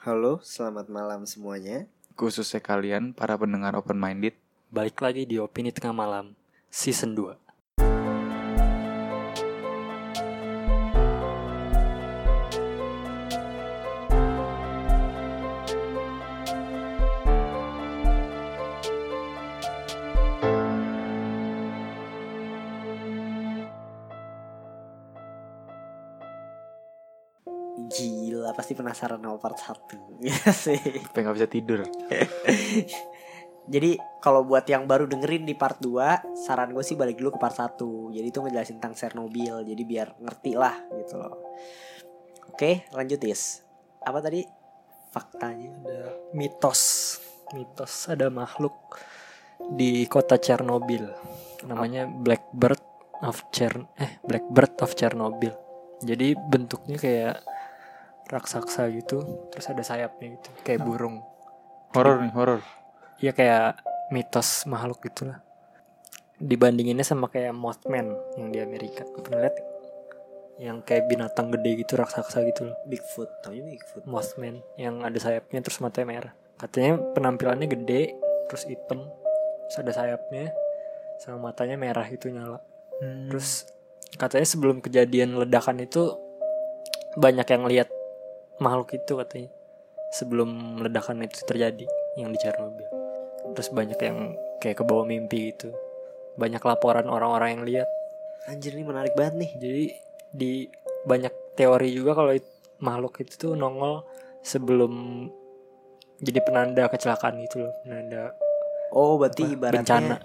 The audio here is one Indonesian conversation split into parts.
Halo, selamat malam semuanya. Khususnya kalian para pendengar open minded. Balik lagi di Opini Tengah Malam Season 2 penasaran sama part 1 Iya sih. Sampai nggak bisa tidur. Jadi kalau buat yang baru dengerin di part 2 Saran gue sih balik dulu ke part 1 Jadi itu ngejelasin tentang Chernobyl. Jadi biar ngerti lah gitu loh. Oke lanjut Is. Apa tadi? Faktanya? Ada mitos. Mitos ada makhluk di kota Chernobyl. Namanya Blackbird of Chern eh Blackbird of Chernobyl. Jadi bentuknya kayak raksasa gitu, terus ada sayapnya gitu, kayak burung. Horor nih, horor. Iya kayak mitos makhluk gitulah. Dibandinginnya sama kayak Mothman yang di Amerika. Pernah lihat? Yang kayak binatang gede gitu raksasa gitu loh. Bigfoot, taunya Bigfoot Mothman yang ada sayapnya terus matanya merah. Katanya penampilannya gede, terus hitam, terus ada sayapnya, sama matanya merah itu nyala. Terus katanya sebelum kejadian ledakan itu banyak yang lihat makhluk itu katanya sebelum ledakan itu terjadi yang di Chernobyl. Terus banyak yang kayak ke bawah mimpi gitu. Banyak laporan orang-orang yang lihat. Anjir ini menarik banget nih Jadi di banyak teori juga kalau it- makhluk itu tuh nongol sebelum jadi penanda kecelakaan gitu loh, penanda Oh berarti apa, ibaratnya bencana.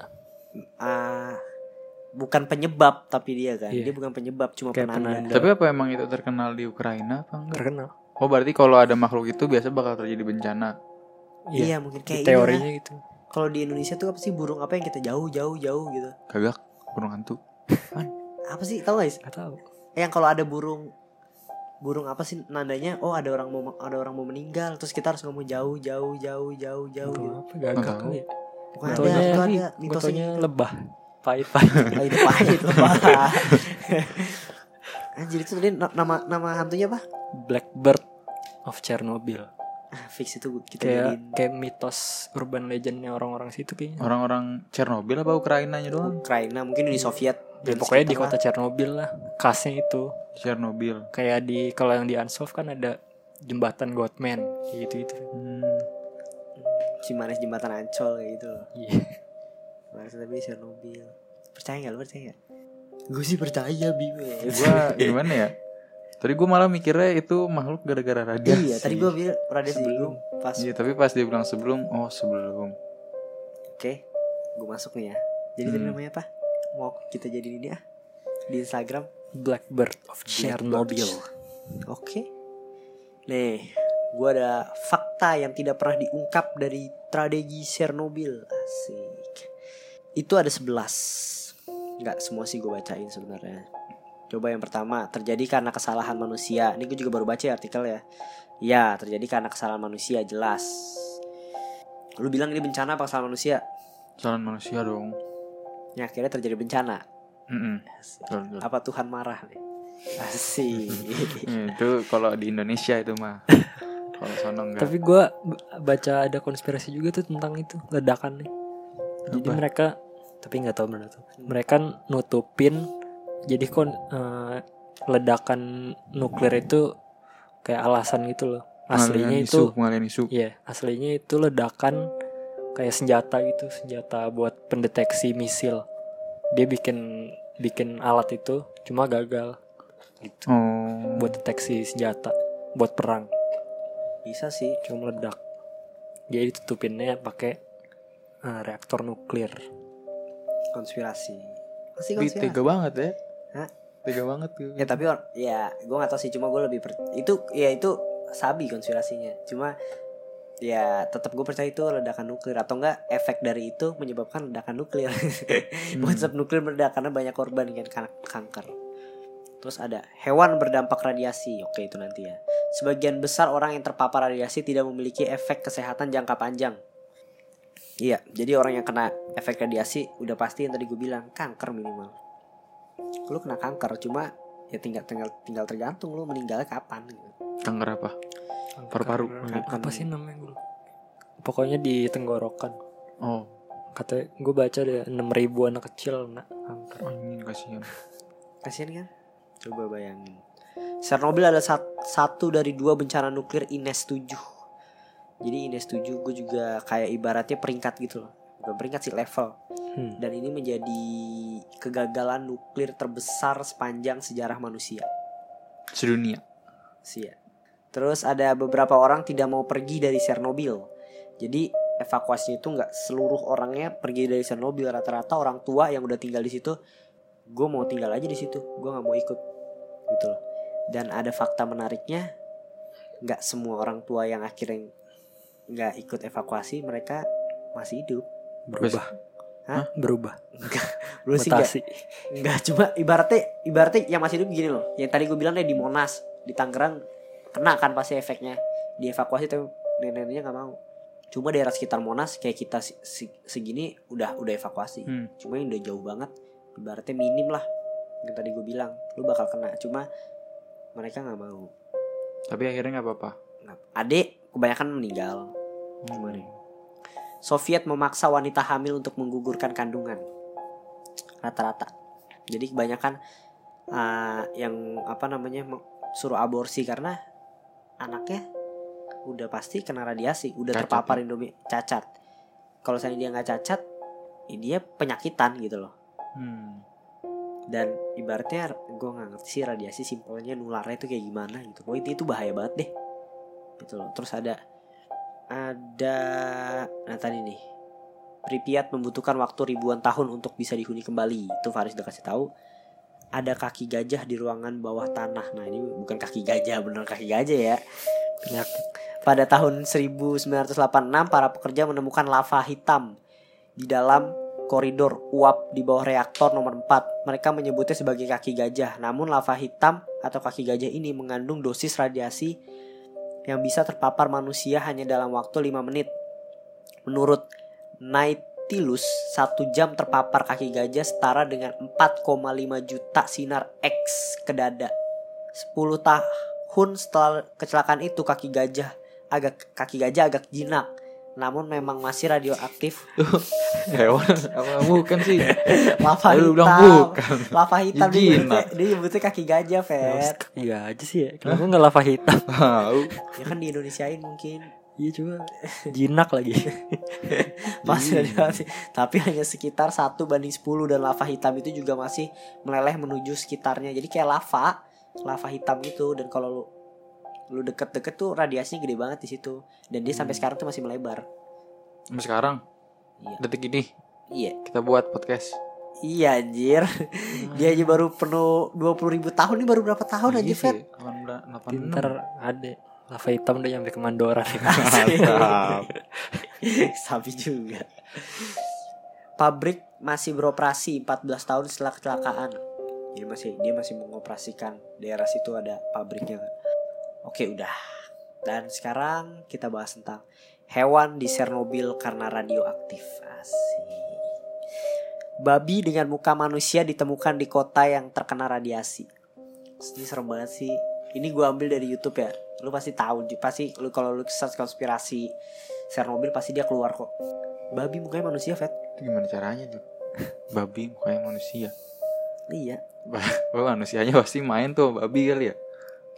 ah, Bukan penyebab tapi dia kan Iya. Dia bukan penyebab cuma penanda penanda. Tapi apa emang itu terkenal di Ukraina apa enggak? Terkenal. Oh berarti kalau ada makhluk itu biasa bakal terjadi bencana. Iya, mungkin di kayak teorinya inilah. gitu. Kalau di Indonesia tuh apa sih burung apa yang kita jauh jauh jauh gitu Kagak, burung hantu. Apa sih tau gak sih Gak tahu. yang kalau ada burung burung apa sih nandanya oh ada orang mau ada orang mau meninggal terus kita harus ngomong jauh jauh jauh jauh jauh gitu. Apa gagak Nggak tahu. ya? Bukan ada itu ada mitosnya lebah. Pahit-pahit. Oh, itu pahit lebah. Anjir itu tadi na- nama nama hantunya apa? Blackbird of Chernobyl. Ah, fix itu kita Kayak jadiin kayak mitos urban legendnya orang-orang situ kayaknya. Orang-orang Chernobyl apa Ukrainanya doang? Ukraina mungkin Uni Soviet. Ya, pokoknya di kota Chernobyl lah. Khasnya itu. Chernobyl. Kayak di kalau yang di Unsolved kan ada jembatan Godman kayak gitu gitu. Hmm. Cimanes jembatan Ancol kayak gitu loh. Iya. Maksudnya tapi Chernobyl. Percaya nggak lu percaya nggak? Gue sih percaya Bime. Gua gimana ya? Tadi gue malah mikirnya itu makhluk gara-gara radiasi. Iya, tadi gue bilang radiasi Sebelum. pas Iya, tapi pas dia bilang sebelum, oh sebelum. Oke, gue masuk nih ya. Jadi tadi Hmm. namanya apa? Mau kita jadi ini ah di Instagram. Blackbird of Chernobyl. Oke. Nih, gue ada fakta yang tidak pernah diungkap dari tragedi Chernobyl. Asik. Itu ada 11 Nggak semua sih gue bacain sebenarnya. Coba yang pertama, terjadi karena kesalahan manusia. Ini gue juga baru baca ya artikel ya. Ya, terjadi karena kesalahan manusia, jelas. Lu bilang ini bencana apa kesalahan manusia? Jalan manusia dong. Ya, akhirnya terjadi bencana. Mm-mm. Betul, betul. Apa Tuhan marah nih? Asik. Hmm, itu kalau di Indonesia itu mah. kalau sono enggak. Tapi gue baca ada konspirasi juga tuh tentang itu ledakan nih. Jadi Apa? mereka tapi nggak tahu benar tuh. Mereka nutupin jadi kon eh, ledakan nuklir itu kayak alasan gitu loh. Aslinya itu isu. iya, aslinya itu ledakan kayak senjata gitu, senjata buat pendeteksi misil. Dia bikin bikin alat itu cuma gagal gitu Oh. buat deteksi senjata buat perang. Bisa sih. cuma meledak jadi ditutupinnya pakai eh, reaktor nuklir konspirasi. Masih Tapi konspirasi. tega banget ya. Hah? Tega banget tuh. Ya tapi or- ya gue gak tahu sih cuma gue lebih per- itu ya itu sabi konspirasinya. Cuma ya tetap gue percaya itu ledakan nuklir atau enggak efek dari itu menyebabkan ledakan nuklir. Bukan sebab nuklir meledak karena banyak korban kan kan- kanker. Terus ada hewan berdampak radiasi. Oke itu nanti ya. Sebagian besar orang yang terpapar radiasi tidak memiliki efek kesehatan jangka panjang. Iya, jadi orang yang kena efek radiasi udah pasti yang tadi gue bilang kanker minimal. Lu kena kanker cuma ya tinggal tinggal tinggal tergantung lu meninggalnya kapan gitu. Kanker apa? Kanker- Paru-paru. apa sih namanya gue pokoknya di tenggorokan Oh, katanya gue baca deh enam ribu anak kecil nak kanker anjing kasihan. Kasian kan? Coba bayangin. Chernobyl adalah sat- satu dari dua bencana nuklir INES 7. Jadi INES 7 gue juga kayak ibaratnya peringkat gitu loh. Bukan peringkat sih level. Hmm. Dan ini menjadi kegagalan nuklir terbesar sepanjang sejarah manusia. Sedunia. Sia. Terus ada beberapa orang tidak mau pergi dari Chernobyl. Jadi evakuasinya itu nggak seluruh orangnya pergi dari Chernobyl. Rata-rata orang tua yang udah tinggal di situ, gue mau tinggal aja di situ. Gue nggak mau ikut, gitu loh. Dan ada fakta menariknya, nggak semua orang tua yang akhirnya nggak ikut evakuasi, mereka masih hidup. berubah Hah? berubah Belum sih nggak mutasi Enggak cuma ibaratnya ibaratnya yang masih hidup gini loh. Yang tadi gue bilang deh di Monas, di Tangerang kena kan pasti efeknya. Dievakuasi tapi nenek-neneknya nggak mau. Cuma daerah sekitar Monas kayak kita si- si- segini udah udah evakuasi. Hmm. Cuma yang udah jauh banget ibaratnya minim lah. Yang tadi gue bilang, lu bakal kena. Cuma mereka nggak mau. Tapi akhirnya nggak apa-apa. Adik kebanyakan meninggal. Kemarin. Soviet memaksa wanita hamil untuk menggugurkan kandungan. Rata-rata. Jadi kebanyakan uh, yang apa namanya suruh aborsi karena anaknya udah pasti kena radiasi, udah Cacat, terpapar Indomie cacat. Kalau saya dia nggak cacat, ya dia penyakitan gitu loh. Hmm. Dan ibaratnya gue nggak ngerti sih radiasi simpelnya nularnya itu kayak gimana gitu. Pokoknya itu bahaya banget deh. Gitu loh. Terus ada ada nah tadi nih. Pripyat membutuhkan waktu ribuan tahun untuk bisa dihuni kembali. Itu Faris udah kasih tahu. Ada kaki gajah di ruangan bawah tanah. Nah, ini bukan kaki gajah, bener kaki gajah ya. Pada tahun 1986 para pekerja menemukan lava hitam di dalam koridor uap di bawah reaktor nomor 4. Mereka menyebutnya sebagai kaki gajah. Namun lava hitam atau kaki gajah ini mengandung dosis radiasi yang bisa terpapar manusia hanya dalam waktu 5 menit. Menurut Nautilus, satu jam terpapar kaki gajah setara dengan 4,5 juta sinar X ke dada. 10 tahun setelah kecelakaan itu kaki gajah agak kaki gajah agak jinak. Namun memang masih radioaktif. Hewan apa bukan sih? Lava hitam. bilang bukan. Lava hitam dia nyebutnya, dia nyebutnya kaki gajah, Fer. iya aja sih ya kenapa nggak lava hitam. Ya kan di Indonesiain mungkin. iya coba jinak lagi Masih radioaktif. Tapi hanya sekitar 1 banding 10 dan lava hitam itu juga masih meleleh menuju sekitarnya. Jadi kayak lava, lava hitam gitu dan kalau lu lu deket-deket tuh radiasinya gede banget di situ. Dan dia sampai sekarang tuh masih melebar. Sampai sekarang? Iya. detik ini? Iya. kita buat podcast. Iya anjir. Dia aja baru penuh 20 ribu tahun Ini baru berapa tahun aja Iya sih, 18 pinter ada lava hitam udah nyampe ke Mandora. Sapi juga. Pabrik masih beroperasi 14 tahun setelah kecelakaan. Jadi masih dia masih mengoperasikan. Daerah situ ada pabriknya kan Oke udah. Dan sekarang kita bahas tentang Hewan di Chernobyl karena radioaktif. Asik. Babi dengan muka manusia ditemukan di kota yang terkena radiasi. Ini serem banget sih. Ini gue ambil dari Youtube ya. Lu pasti tahu Pasti lu kalau lu search konspirasi Chernobyl pasti dia keluar kok. Babi mukanya manusia Itu gimana caranya tuh? Babi mukanya manusia. Iya. Oh, manusianya pasti main tuh babi kali ya.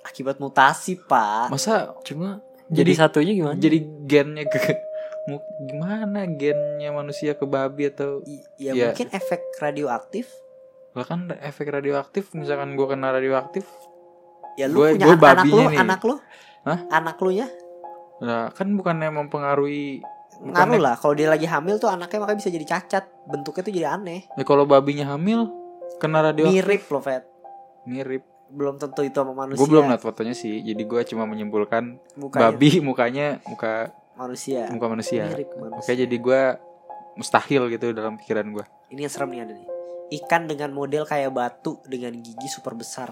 Akibat mutasi pak. Masa cuma Jadi- jadi satunya gimana? jadi gennya ke gimana gennya manusia ke babi atau Ya Iya. mungkin efek radioaktif. Lah kan efek radioaktif misalkan gua kena radioaktif Ya lu Gue- punya gue an- anak lu nih. Anak lu. Hah? Anak lu ya? Nah kan bukannya mempengaruhi Ngaruh lah Kalau dia lagi hamil tuh anaknya makanya bisa jadi cacat Bentuknya tuh jadi aneh. Ya kalau babinya hamil kena radioaktif. Mirip loh Fet mirip Belum tentu itu sama manusia gue belum lihat fotonya sih jadi gua cuma menyimpulkan Mukanya babi mukanya muka manusia muka manusia Mirip manusia oke jadi gua mustahil gitu dalam pikiran gua Ini yang serem nih ada nih. Ikan dengan model kayak batu dengan gigi super besar.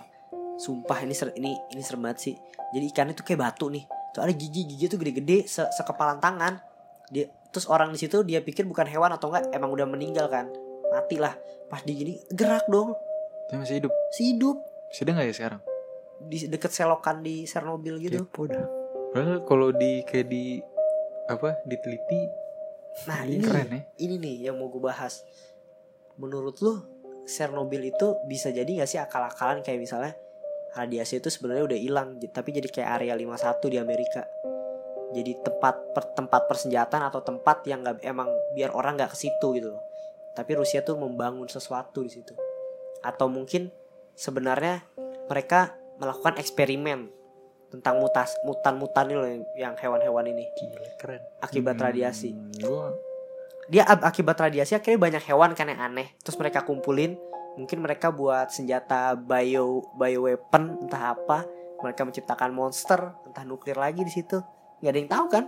Sumpah ini ser ini ini serem banget sih. Jadi ikannya tuh kayak batu nih. Tuh ada gigi gigi tuh gede-gede se sekepalan tangan. Dia terus orang di situ dia pikir bukan hewan atau enggak emang udah meninggal kan. Mati lah. Pas di gini gerak dong. dia masih hidup Si hidup masih ada nggak ya sekarang di deket selokan di Chernobyl gitu. Kepo dah. Padahal kalau di kayak di apa diteliti Nah Ini ini keren ya. ini nih yang mau gue bahas. Menurut lu Chernobyl itu bisa jadi gak sih akal-akalan kayak misalnya radiasi itu sebenarnya udah hilang tapi jadi kayak area 51 di Amerika. Jadi tempat per, tempat persenjataan atau tempat yang nggak emang biar orang nggak ke situ gitu loh. Tapi Rusia tuh membangun sesuatu di situ. Atau mungkin sebenarnya mereka melakukan eksperimen tentang mutas mutan-mutan ini loh yang- hewan-hewan ini. Gila, keren. akibat radiasi. Hmm, gua dia ab- akibat radiasi akhirnya banyak hewan kan yang aneh. Terus mereka kumpulin mungkin mereka buat senjata bio bio weapon entah apa. Mereka menciptakan monster entah nuklir lagi di situ. Nggak ada yang tahu kan?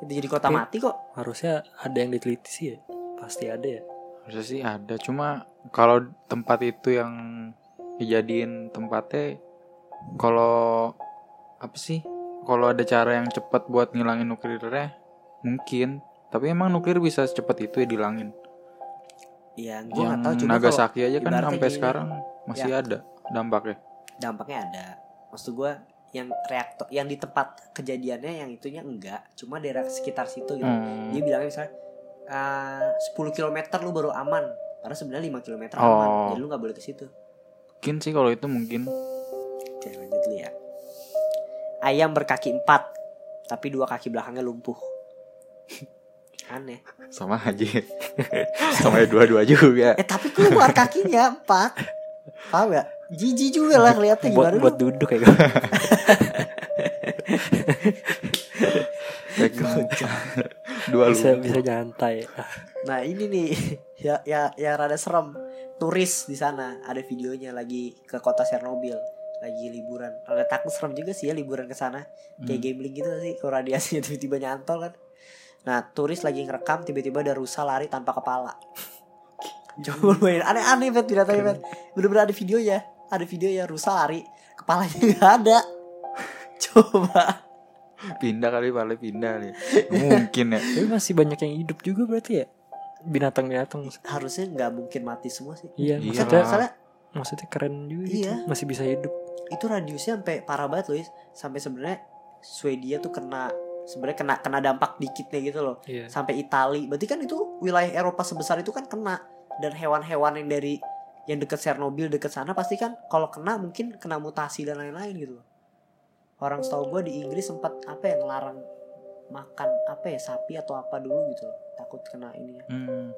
Itu jadi kota Tapi- mati kok. Harusnya ada yang diteliti sih ya. Pasti ada ya. harusnya sih ada. Cuma kalau tempat itu yang dijadiin tempatnya kalau apa sih kalau ada cara yang cepat buat ngilangin nuklirnya mungkin. Tapi emang nuklir bisa secepat itu ya dilangin ya gue yang nggak tahu cuma Nagasaki aja kan sampai gini, sekarang masih Ya. ada dampaknya. Dampaknya ada. Maksud gue yang reaktor yang di tempat kejadiannya yang itunya enggak cuma daerah sekitar situ gitu. Hmm. dia bilangnya misalnya "Ah, 10 km lu baru aman. Karena sebenarnya 5 km aman. Oh. jadi lu nggak boleh ke situ mungkin sih kalau itu mungkin. Oke lanjut dulu ya. Ayam berkaki empat Tapi dua kaki belakangnya lumpuh. Aneh. Sama aja. Sama ya dua-dua juga. Eh tapi keluar kakinya empat. Paham gak? Jijik juga lah ngeliatnya buat gimana buat duduk kayak gitu. Dua bisa lu bisa nyantai. Nah ini nih. Ya ya ya rada serem Turis di sana. Ada videonya lagi ke kota Chernobyl. Lagi liburan. Rada takut serem juga sih ya liburan ke sana. Kayak Hmm. gambling gitu sih Kalau radiasinya tiba-tiba nyantol kan. Nah turis lagi ngerekam Tiba-tiba ada rusa lari tanpa kepala. Coba lu bayangin. Aneh-aneh bet binatangnya bet Bener-bener ada video ya Ada video ya rusa lari Kepalanya gak ada. Coba. Pindah kali paling pindah kali mungkin ya. Tapi masih banyak yang hidup juga berarti ya. Binatang-binatang. Harusnya nggak mungkin mati semua sih Iya, Iya. maksudnya soalnya maksudnya keren juga Iya. gitu. Masih bisa hidup. itu radiusnya sampai parah banget loh Is. Sampai sebenarnya Swedia tuh kena sebenarnya kena kena dampak dikitnya gitu loh Iya. sampai Itali berarti kan itu wilayah Eropa sebesar itu kan kena dan hewan-hewan yang dari yang deket Chernobyl deket sana pasti kan kalau kena mungkin kena mutasi dan lain-lain gitu loh. orang setahu gue di Inggris sempat apa ya ngelarang makan apa ya sapi atau apa dulu gitu loh takut kena ini ya. Hmm.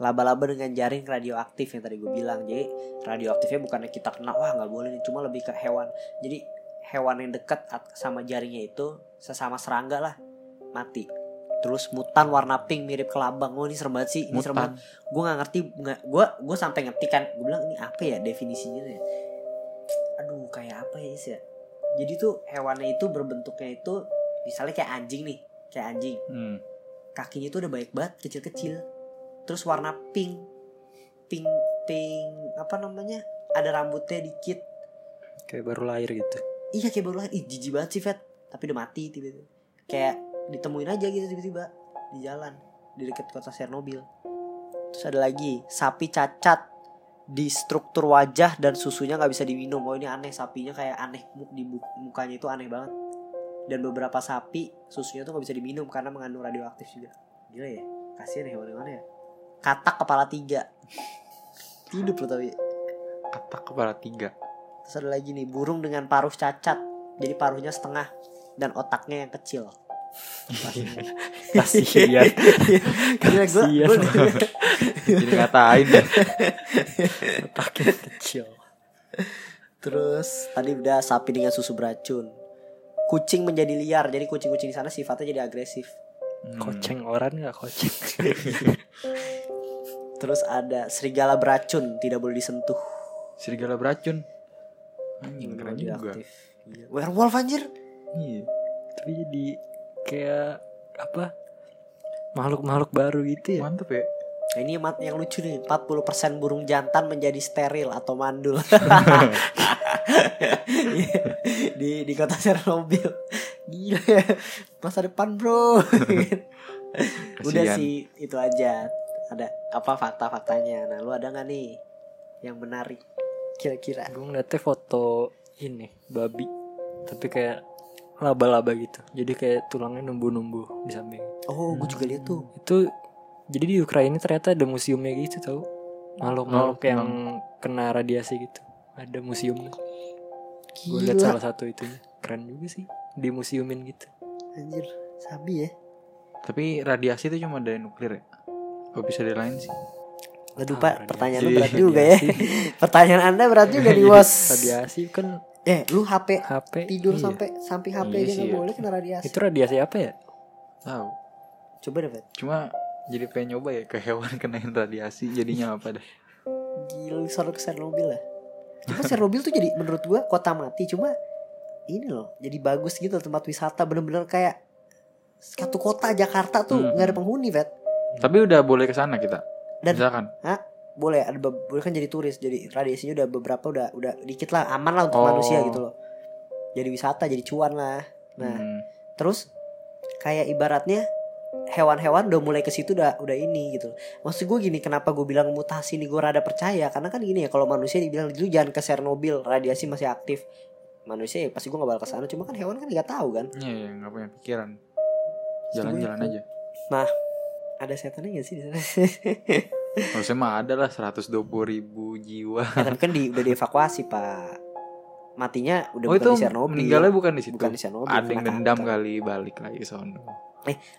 laba-laba dengan jaring radioaktif yang tadi gue bilang. Jadi radioaktifnya bukannya kita kena wah nggak boleh nih cuma lebih ke hewan. Jadi hewan yang dekat at- sama jaringnya itu sesama serangga lah mati. Terus mutan warna pink mirip kelabang oh ini serem banget sih ini serem mutan. banget. Gue nggak ngerti nggak gue gue sampai ngerti kan. Gue bilang ini apa ya definisinya ya? Aduh kayak apa ya Is ya? Jadi tuh hewannya itu berbentuknya itu misalnya kayak anjing nih kayak anjing. Hmm. kakinya itu udah baik banget kecil-kecil. Terus warna pink. Pink pink apa namanya? Ada rambutnya dikit. Kayak baru lahir gitu. iya kayak baru lahir. Ih jijik banget sih Fet tapi udah mati tiba-tiba. Kayak ditemuin aja gitu tiba-tiba. Di jalan. Di dekat kota Chernobyl. Terus ada lagi. Sapi cacat di struktur wajah dan susunya nggak bisa diminum. Oh ini aneh. Sapinya kayak aneh. Di mukanya itu aneh banget dan beberapa sapi susunya tuh nggak bisa diminum karena mengandung radioaktif juga gila ya kasihan ya hewan-hewan ya katak kepala tiga hidup loh tapi katak kepala tiga Terus ada lagi nih burung dengan paruh cacat. Jadi paruhnya setengah dan otaknya yang kecil. Kasihan. Gue Kasihan. jadi ngatain ya Otaknya kecil. Terus tadi udah sapi dengan susu beracun. Kucing menjadi liar. Jadi kucing-kucing di sana sifatnya jadi agresif. Hmm. Koceng orang nggak koceng. Terus ada serigala beracun tidak boleh disentuh. serigala beracun Anjing, Yang keren juga radioaktif. Iya. Werewolf anjir. iya Tapi jadi kayak apa? Makhluk-makhluk baru gitu ya. mantep ya Nah, ini yang, yang lucu nih 40% burung jantan menjadi steril atau mandul. Di di kota Chernobyl gila ya masa depan bro. Udah sih itu aja. Ada apa fakta-faktanya. Nah lu ada nggak nih yang menarik kira-kira? Gue ngeliatnya foto ini babi. Tapi kayak laba-laba gitu. Jadi kayak tulangnya numbuh-numbuh di samping. Oh, gue juga lihat tuh. itu jadi di Ukraina ternyata ada museumnya gitu tau makhluk-makhluk Oh, yang kena radiasi gitu ada museum gue lihat Gila. salah satu itunya keren juga sih di museumin gitu Anjir, sabi ya. Tapi radiasi itu cuma dari nuklir ya? Gak bisa dari lain sih. Waduh, Ah, Pak, radiasi. pertanyaan lu Iya, berat juga ya. pertanyaan Anda berat juga nih, Bos. radiasi kan Eh, lu HP HP tidur iya. sampai samping HP Iya aja sih nggak ya. boleh kena radiasi. itu radiasi apa ya Tahu. Coba deh, Pat. Jadi pengen nyoba ya ke hewan kenain radiasi jadinya apa deh. Gila, selalu ke Chernobyl lah. Cuma Chernobyl tuh jadi menurut gua kota mati. Cuma ini loh, jadi bagus gitu tempat wisata. Bener-bener kayak satu kota Jakarta tuh Hmm. nggak ada penghuni, Pat. Tapi udah boleh ke sana kita. Dan- Misalkan. Boleh ada boleh kan jadi turis. Jadi radiasinya udah beberapa udah udah dikit lah, aman lah untuk Oh. manusia gitu loh. Jadi wisata, jadi cuan lah. Nah, Hmm. terus kayak ibaratnya hewan-hewan udah mulai ke situ udah udah ini gitu. Maksud gue gini, kenapa gue bilang mutasi nih gue rada percaya karena kan gini ya kalau manusia dibilang dulu jangan ke Chernobyl, radiasi masih aktif. Manusia ya pasti gue gak bakal ke sana, cuma kan hewan kan nggak tahu kan. Iya, iya, nggak punya pikiran. Jalan-jalan aja. Ada setannya gak sih di sana? Harusnya mah ada lah 120 ribu jiwa. ya, tapi kan di, udah dievakuasi pak. Matinya udah oh bukan itu di Chernobyl. meninggalnya bukan di situ. Bukan di Chernobyl. ada yang dendam kanker. kali balik lagi sono.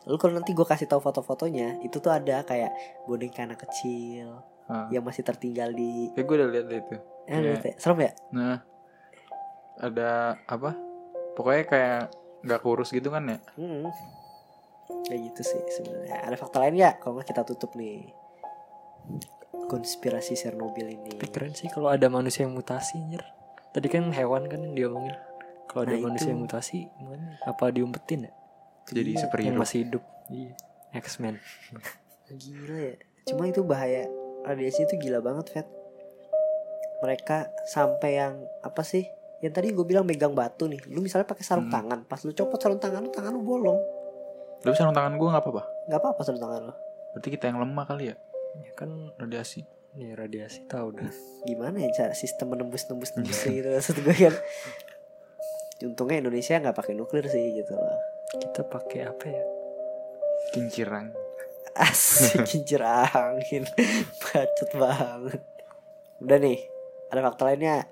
Lu kalau nanti gue kasih tahu foto-fotonya, itu tuh ada kayak boneka anak kecil Hah. yang masih tertinggal di. Kayak gue udah lihat deh itu. Eh, lihat ya? Serem ya? Nah, ada apa? Pokoknya kayak nggak kurus gitu kan ya? Hmm. Kayak gitu sih sebenarnya. Ada fakta lain ya? Kalau nggak kita tutup nih. Konspirasi Chernobyl ini. Tapi keren sih kalau ada manusia yang mutasi anjir. Tadi kan hewan kan yang diomongin. Kalau ada Nah, manusia itu. yang mutasi gimana? Apa diumpetin ya? Jadi Iya, Yang superhero. masih hidup. Iya. X-Men. Gila ya. Cuma itu bahaya. Radiasi itu gila banget, Fet. Mereka sampai yang apa sih? Yang tadi gue bilang megang batu nih. Lu misalnya pakai sarung Hmm. tangan, pas lu copot sarung tangan lu, tangan lu bolong. Lu sarung tangan gue nggak apa-apa. Gak apa-apa sarung tangan lu. Berarti kita yang lemah kali ya Ya kan radiasi. Nih radiasi tahu dah. Gimana ya cara sistem menembus-nembus nembus gitu maksud gue kan. Untungnya Indonesia nggak pakai nuklir sih gitu loh. Kita pakai apa ya? Kincirang. Asik kincir angin Bacot banget Udah nih Ada fakta lainnya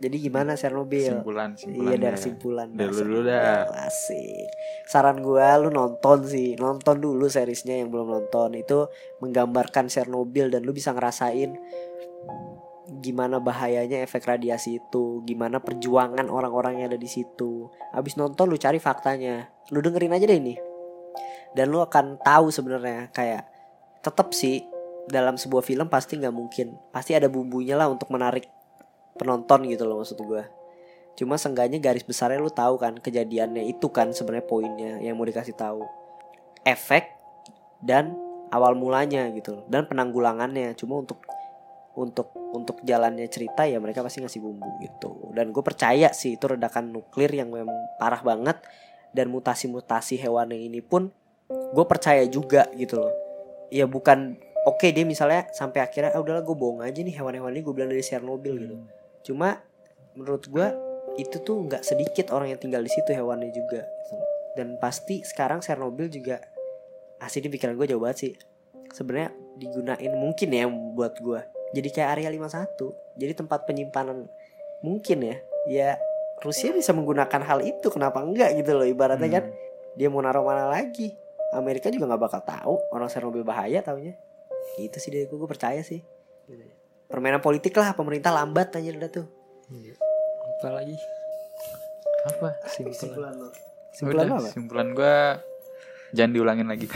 Jadi gimana Chernobil Simpulan, simpulan. Iya dari kesimpulan. Dari lu dasar. dulu dah. Asik. Saran gua lu nonton sih. Nonton dulu seriesnya yang belum nonton. Itu menggambarkan Chernobyl Dan lu bisa ngerasain Gimana bahayanya efek radiasi itu Gimana perjuangan orang-orang yang ada di situ. Abis nonton lu cari faktanya. Lu dengerin aja deh ini Dan lu akan tahu sebenarnya Kayak Tetep sih Dalam sebuah film pasti nggak mungkin. Pasti ada bumbunya lah untuk menarik Penonton gitu loh maksud gua Cuma seenggaknya garis besarnya lu tahu kan kejadiannya itu kan sebenarnya poinnya yang mau dikasih tahu. Efek dan awal mulanya gitu loh. dan penanggulangannya. Cuma untuk untuk untuk jalannya cerita ya mereka pasti ngasih bumbu gitu. Dan gue percaya sih itu redakan nuklir yang memang parah banget dan mutasi-mutasi hewannya ini pun gue percaya juga gitu loh. Ya bukan oke dia misalnya sampai akhirnya ah udahlah gue bohong aja nih hewan-hewan ini gue bilang dari Chernobyl gitu. Cuma menurut gua itu tuh nggak sedikit orang yang tinggal di situ hewannya juga. gitu. Dan pasti sekarang Chernobyl juga asli ini pikiran gue jauh banget sih. Sebenarnya digunain mungkin ya buat gua. Jadi kayak area 51. Jadi tempat penyimpanan mungkin ya. Ya Rusia bisa menggunakan hal itu kenapa enggak gitu loh ibaratnya kan dia mau naruh mana lagi Amerika juga nggak bakal tahu orang Chernobyl bahaya taunya itu sih dari gue gue percaya sih permainan politik lah pemerintah lambat aja udah tuh Iya. Apa lagi? Apa? Simpulan. lo simpulan Udah, lo apa Simpulan gue jangan diulangin lagi.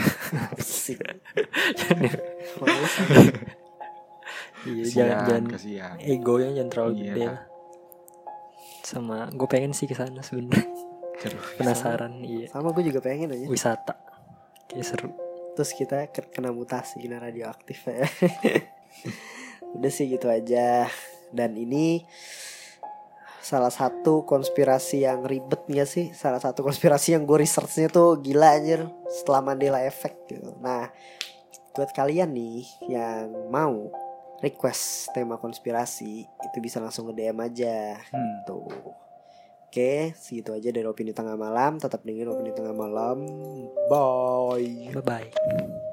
Asik. Iya, jangan jangan kasihan. egonya jangan terlalu Iya. gede lah. Sama gue pengen sih ke sana sebenarnya. Seru. Penasaran, iya. sama gue juga pengen aja Wisata. Kayak seru. terus kita ke- kena mutasi kena radioaktif ya udah sih gitu aja dan ini salah satu konspirasi yang ribet ya sih salah satu konspirasi yang gue researchnya tuh gila anjir setelah Mandela Effect gitu nah buat kalian nih yang mau request tema konspirasi itu bisa langsung nge DM aja Hmm. tuh Oke, segitu aja dari opini tengah malam. Tetap dengerin opini tengah malam. Bye. bye bye